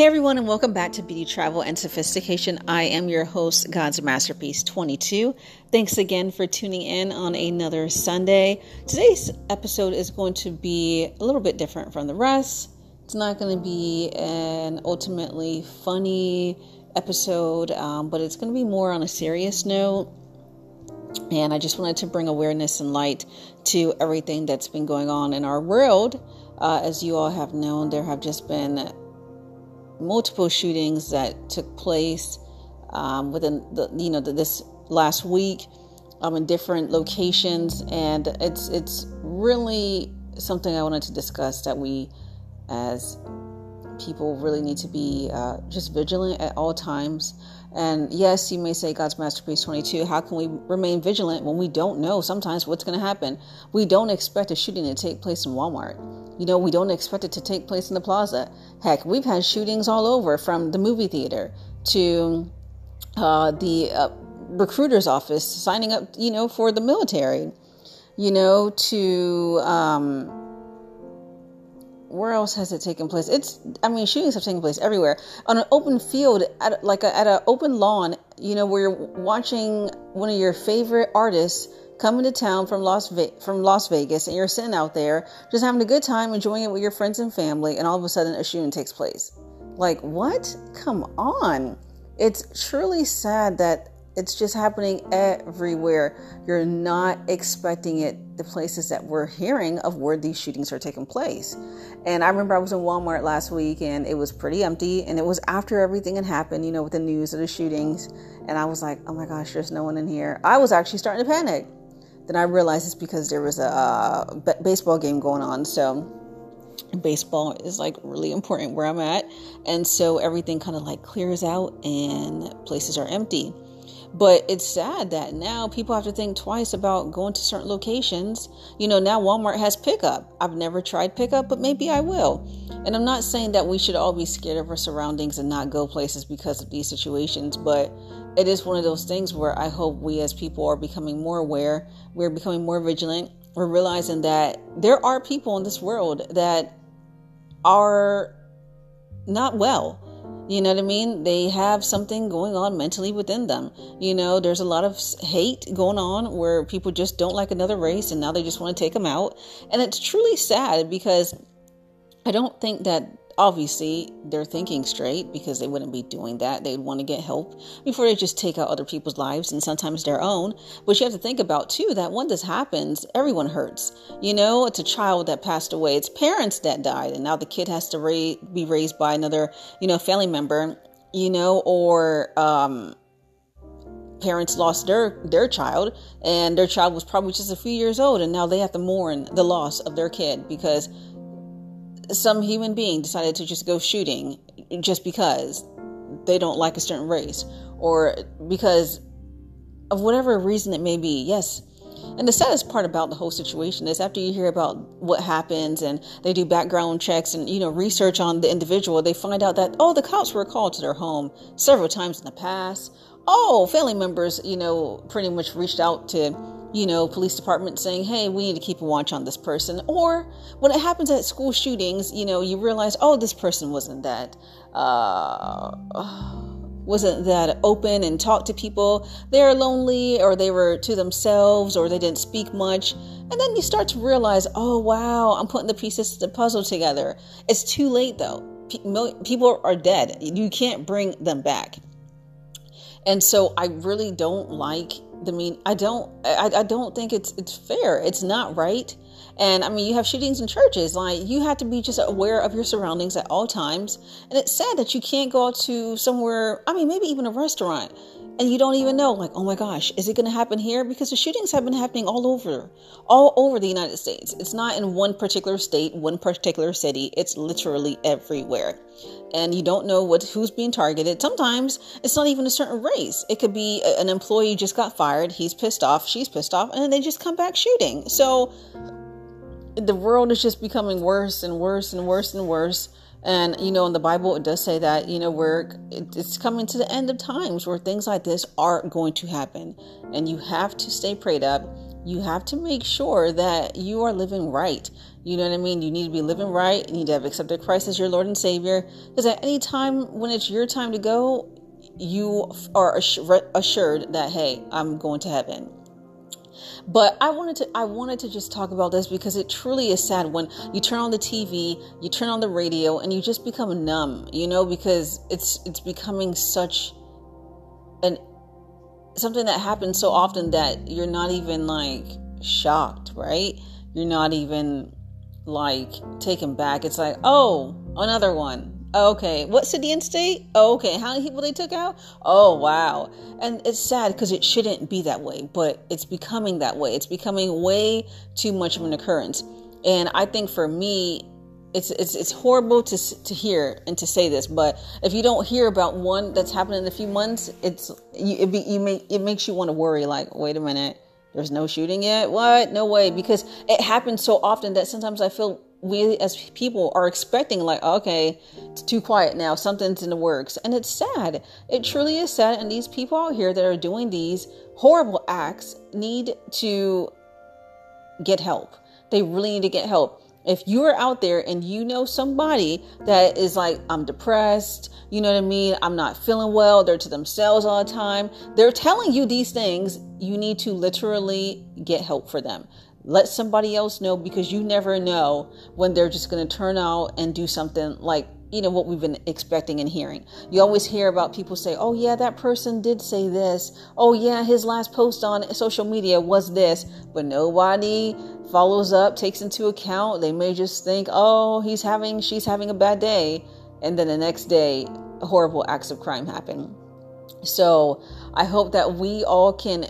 Hey everyone, and welcome back to Beauty Travel and Sophistication. I am your host, God's Masterpiece 22. Thanks again for tuning in on another Sunday. Today's episode is going to be a little bit different from the rest. It's not going to be an ultimately funny episode, um, but it's going to be more on a serious note. And I just wanted to bring awareness and light to everything that's been going on in our world. Uh, as you all have known, there have just been multiple shootings that took place um, within the you know the, this last week um, in different locations, and it's it's really something I wanted to discuss that we as people really need to be uh, just vigilant at all times. And yes, you may say God's Masterpiece 22. How can we remain vigilant when we don't know sometimes what's going to happen? We don't expect a shooting to take place in Walmart. You know, we don't expect it to take place in the plaza. Heck, we've had shootings all over from the movie theater to uh, the uh, recruiter's office signing up, you know, for the military, you know, to. Um, where else has it taken place? It's, I mean, shootings have taken place everywhere on an open field, at like a, at an open lawn. You know, where you're watching one of your favorite artists coming to town from Las Ve- from Las Vegas, and you're sitting out there just having a good time, enjoying it with your friends and family, and all of a sudden a shooting takes place. Like what? Come on! It's truly sad that it's just happening everywhere. You're not expecting it, the places that we're hearing of where these shootings are taking place. And I remember I was in Walmart last week and it was pretty empty. And it was after everything had happened, you know, with the news of the shootings. And I was like, oh my gosh, there's no one in here. I was actually starting to panic. Then I realized it's because there was a uh, baseball game going on. So baseball is like really important where I'm at. And so everything kind of like clears out and places are empty. But it's sad that now people have to think twice about going to certain locations. You know, now Walmart has pickup. I've never tried pickup, but maybe I will. And I'm not saying that we should all be scared of our surroundings and not go places because of these situations, but it is one of those things where I hope we as people are becoming more aware, we're becoming more vigilant, we're realizing that there are people in this world that are not well you know what I mean? They have something going on mentally within them. You know, there's a lot of hate going on where people just don't like another race and now they just want to take them out. And it's truly sad because I don't think that obviously they're thinking straight because they wouldn't be doing that. They'd want to get help before they just take out other people's lives and sometimes their own. But you have to think about too that when this happens, everyone hurts. You know, it's a child that passed away, it's parents that died, and now the kid has to ra- be raised by another, you know, family member, you know, or um, parents lost their their child and their child was probably just a few years old and now they have to mourn the loss of their kid because some human being decided to just go shooting just because they don't like a certain race or because of whatever reason it may be. Yes. And the saddest part about the whole situation is after you hear about what happens and they do background checks and you know research on the individual, they find out that oh the cops were called to their home several times in the past. Oh, family members, you know, pretty much reached out to you know, police department saying, hey, we need to keep a watch on this person. Or when it happens at school shootings, you know, you realize, oh, this person wasn't that, uh, wasn't that open and talk to people. They're lonely or they were to themselves or they didn't speak much. And then you start to realize, oh, wow, I'm putting the pieces of the puzzle together. It's too late though. People are dead. You can't bring them back. And so I really don't like the mean I don't I, I don't think it's it's fair. It's not right. And I mean you have shootings in churches. Like you have to be just aware of your surroundings at all times. And it's sad that you can't go out to somewhere, I mean maybe even a restaurant and you don't even know like oh my gosh is it going to happen here? Because the shootings have been happening all over all over the united states. It's not in one particular state one particular city. It's literally everywhere. And you don't know what who's being targeted. Sometimes it's not even a certain race. It could be an employee just got fired. He's pissed off. She's pissed off. And they just come back shooting. So the world is just becoming worse and worse and worse and worse and you know, in the Bible, it does say that you know we're it's coming to the end of times where things like this are going to happen, and you have to stay prayed up. you have to make sure that you are living right. You know what I mean? You need to be living right. You need to have accepted Christ as your Lord and Savior. Because at any time when it's your time to go, you are assured that, hey, I'm going to heaven. But I wanted to I wanted to just talk about this because it truly is sad when you turn on the TV, you turn on the radio and you just become numb, you know, because it's it's becoming such an something that happens so often that you're not even like shocked, right? You're not even like taken back. It's like, "Oh, another one." Okay, what city and state? Oh, okay, how many people they took out? Oh, wow. And it's sad because it shouldn't be that way, but it's becoming that way. It's becoming way too much of an occurrence. And I think for me, it's it's it's horrible to to hear and to say this, but if you don't hear about one that's happening in a few months, it's you it, be, you make it makes you want to worry. Like, wait a minute, there's no shooting yet. What? No way, because it happens so often that sometimes I feel we as people are expecting like okay it's too quiet now something's in the works. And it's sad. It truly is sad. And these people out here that are doing these horrible acts need to get help. They really need to get help. If you are out there and you know somebody that is like i'm depressed you know what i mean? I'm not feeling well they're to themselves all the time they're telling you these things you need to literally get help for them let somebody else know because you never know when they're just going to turn out and do something like you know what we've been expecting and hearing. You always hear about people say, "Oh yeah, that person did say this. Oh yeah, his last post on social media was this." But nobody follows up, takes into account. They may just think, "Oh, he's having she's having a bad day." And then the next day, horrible acts of crime happen. So, I hope that we all can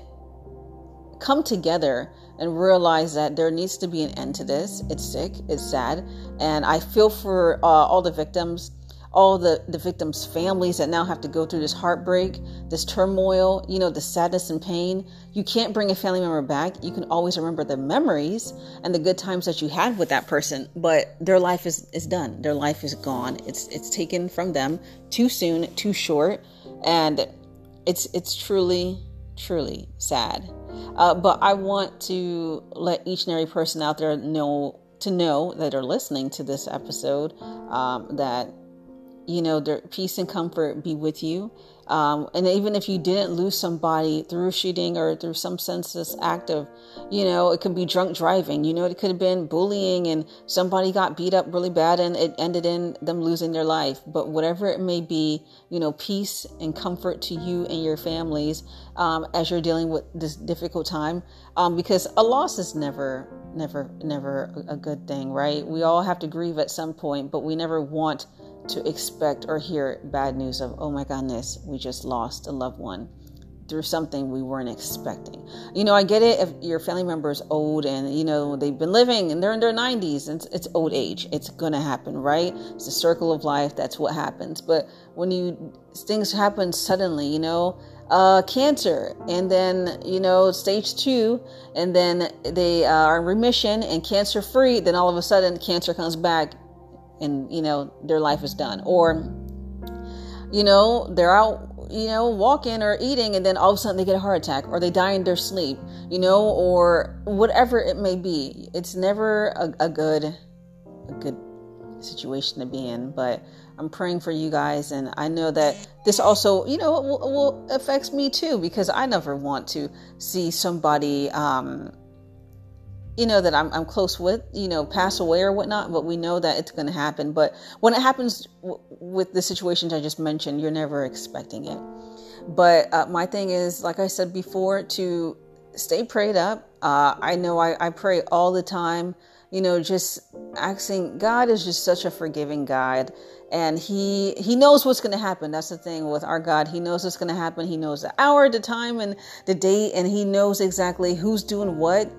come together and realize that there needs to be an end to this. It's sick, it's sad, and I feel for uh, all the victims, all the the victims' families that now have to go through this heartbreak, this turmoil, you know, the sadness and pain. You can't bring a family member back. You can always remember the memories and the good times that you had with that person, but their life is is done. Their life is gone. It's it's taken from them too soon, too short, and it's it's truly truly sad. Uh, but I want to let each and every person out there know to know that are listening to this episode um, that you know their peace and comfort be with you um, and even if you didn't lose somebody through shooting or through some senseless act of, you know, it could be drunk driving, you know, it could have been bullying and somebody got beat up really bad and it ended in them losing their life. But whatever it may be, you know, peace and comfort to you and your families um, as you're dealing with this difficult time. Um, because a loss is never, never, never a good thing, right? We all have to grieve at some point, but we never want to expect or hear bad news of, oh my goodness, we just lost a loved one through something we weren't expecting. You know, I get it if your family member is old and, you know, they've been living and they're in their 90s and it's, old age. It's going to happen, right? It's a circle of life. That's what happens. But when you, things happen suddenly, you know, uh, cancer and then, you know, stage two, and then they are in remission and cancer free, then all of a sudden cancer comes back and you know their life is done. Or you know they're out you know walking or eating and then all of a sudden they get a heart attack or they die in their sleep you know or whatever it may be. It's never a, a good a good situation to be in but i'm praying for you guys and i know that this also you know will, will affects me too because i never want to see somebody um you know that I'm, I'm close with you know pass away or whatnot but we know that it's going to happen. But when it happens w- with the situations i just mentioned you're never expecting it. But uh, my thing is like i said before to stay prayed up. Uh, i know I, I pray all the time you know just asking god is just such a forgiving god and he he knows what's going to happen. That's the thing with our god. He knows what's going to happen. He knows the hour the time and the date and he knows exactly who's doing what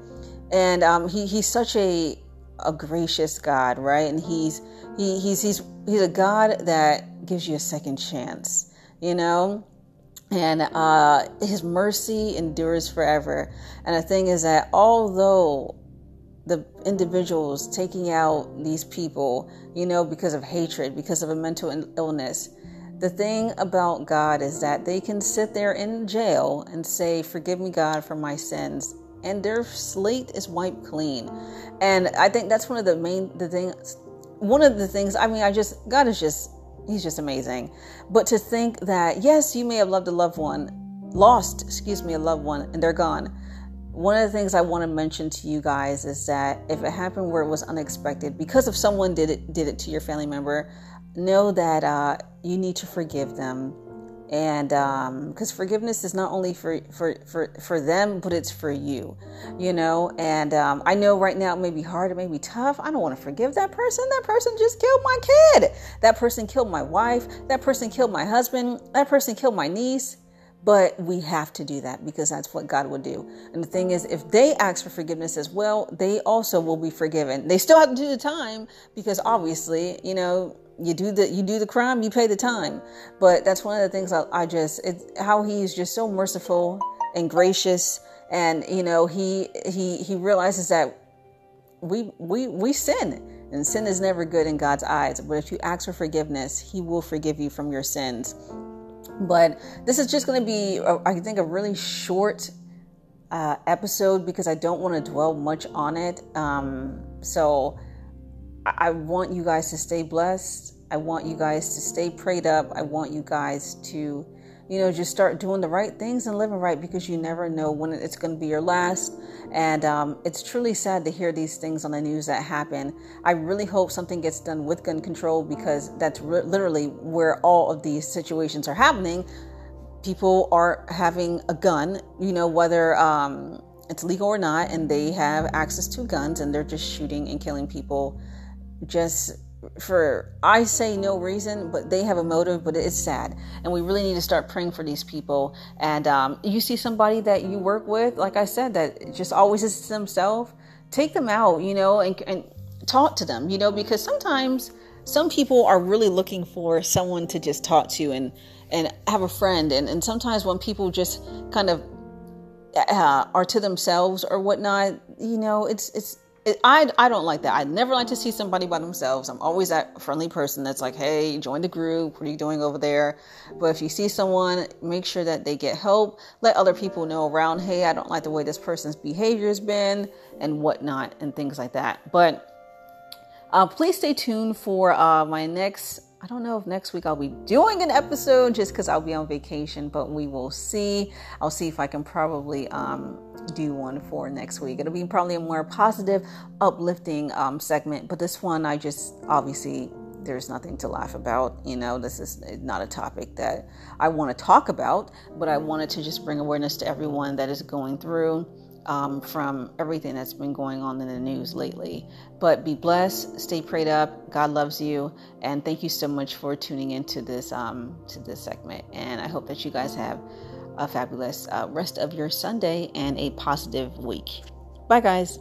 and um, he he's such a a gracious God, right? And he's he he's he's he's a God that gives you a second chance, you know. And uh, his mercy endures forever. And the thing is that although the individuals taking out these people, you know, because of hatred, because of a mental illness, the thing about God is that they can sit there in jail and say, Forgive me, God, for my sins and their slate is wiped clean. And I think that's one of the main the things one of the things I mean I just God is just he's just amazing. But to think that yes, you may have loved a loved one, lost, excuse me, a loved one and they're gone. One of the things I want to mention to you guys is that if it happened where it was unexpected because if someone did it did it to your family member, know that uh, you need to forgive them and because um, forgiveness is not only for for for for them but it's for you you know? And um, i know right now it may be hard it may be tough. I don't want to forgive that person. That person just killed my kid. That person killed my wife. That person killed my husband. That person killed my niece. But we have to do that because that's what God would do. And the thing is, if they ask for forgiveness as well, they also will be forgiven. They still have to do the time because obviously, you know, you do the you do the crime, you pay the time. But that's one of the things I, I just it's how he's just so merciful and gracious, and you know he he he realizes that we we we sin and sin is never good in God's eyes. But if you ask for forgiveness, He will forgive you from your sins. But this is just going to be, I think, a really short uh, episode because I don't want to dwell much on it. Um, so I want you guys to stay blessed. I want you guys to stay prayed up. I want you guys to, you know, just start doing the right things and living right because you never know when it's going to be your last. And um, it's truly sad to hear these things on the news that happen. I really hope something gets done with gun control because that's re- literally where all of these situations are happening. People are having a gun, you know, whether um, it's legal or not, and they have access to guns and they're just shooting and killing people just for I say no reason, but they have a motive, but it's sad. And we really need to start praying for these people. And um, you see somebody that you work with, like I said, that just always is themselves, take them out, you know, and, and talk to them, you know, because sometimes some people are really looking for someone to just talk to and and have a friend. And, and sometimes when people just kind of uh, are to themselves or whatnot, you know, it's it's I, I don't like that. I never like to see somebody by themselves. I'm always that friendly person that's like, hey, join the group. What are you doing over there? But if you see someone, make sure that they get help. Let other people know around, hey, I don't like the way this person's behavior has been and whatnot and things like that. But uh, please stay tuned for uh, my next I don't know if next week I'll be doing an episode just because I'll be on vacation, but we will see. I'll see if I can probably um, do one for next week. It'll be probably a more positive, uplifting um, segment, but this one I just obviously there's nothing to laugh about. You know, this is not a topic that I want to talk about, but I wanted to just bring awareness to everyone that is going through um, from everything that's been going on in the news lately. But be blessed, stay prayed up. God loves you, and thank you so much for tuning into this um, to this segment. And I hope that you guys have a fabulous uh, rest of your Sunday and a positive week. Bye, guys.